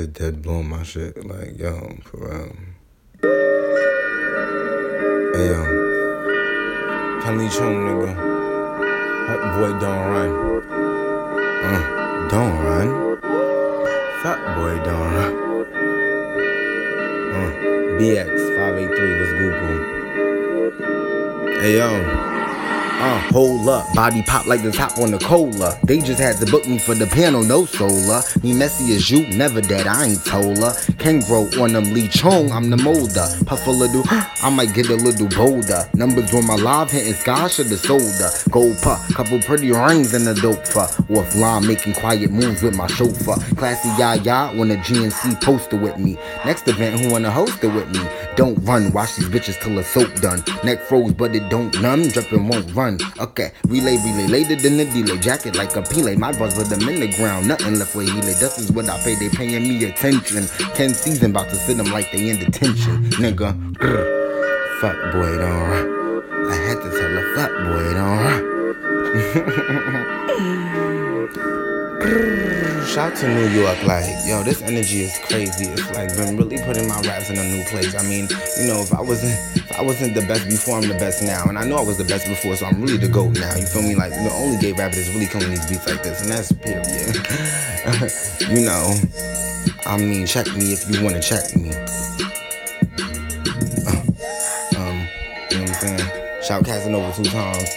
It dead blowing my shit. Like, yo, for real. Hey, yo. Ken Li Chung, nigga. Hot boy, don't run. Uh, don't run. Fat boy, don't run. Uh, BX583, let's Google. Hey, yo. Uh, hold up, body pop like the top on the cola. They just had to book me for the piano, no solar. Me messy as you, never dead, I ain't her. Can grow on them Li Chung, I'm the molder. Puff a little, I might get a little bolder. Numbers on my live hitting sky, shoulda sold her. Gold puff, couple pretty rings in the dope for. Offline, making quiet moves with my chauffeur. Classy yah when a GNC poster with me. Next event, who wanna host it with me? Don't run, watch these bitches till the soap done. Neck froze, but it don't numb, dripping won't run. Okay, relay, relay, later than the delay. Jacket like a Pele, my buzz with them in the ground. Nothing left he lay. This is what I pay, they paying me attention. Ten season, about to sit them like they in detention. Nigga, grr. fuck boy, don't. I had to tell a fuck boy, don't. Shout to New York, like, yo, this energy is crazy. It's like been really putting my raps in a new place. I mean, you know, if I wasn't if I wasn't the best before, I'm the best now. And I know I was the best before, so I'm really the GOAT now. You feel me? Like the only gay rapper that's really coming these beats like this, and that's period. you know. I mean, check me if you wanna check me. Uh, um, you know what I'm saying? Shout Casanova two times.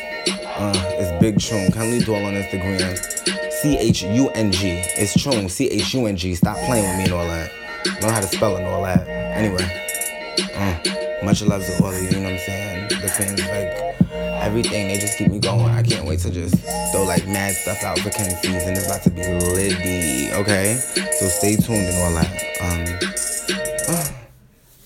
Uh, it's Big Chung. Kindly dwell on Instagram. C H U N G. It's Chung. C H U N G. Stop playing with me and all that. Know how to spell it and all that. Anyway, uh, much love to all of you. You know what I'm saying? The fans, like everything, they just keep me going. I can't wait to just throw like mad stuff out for Ken season. It's about to be litty. Okay, so stay tuned and all that. Um.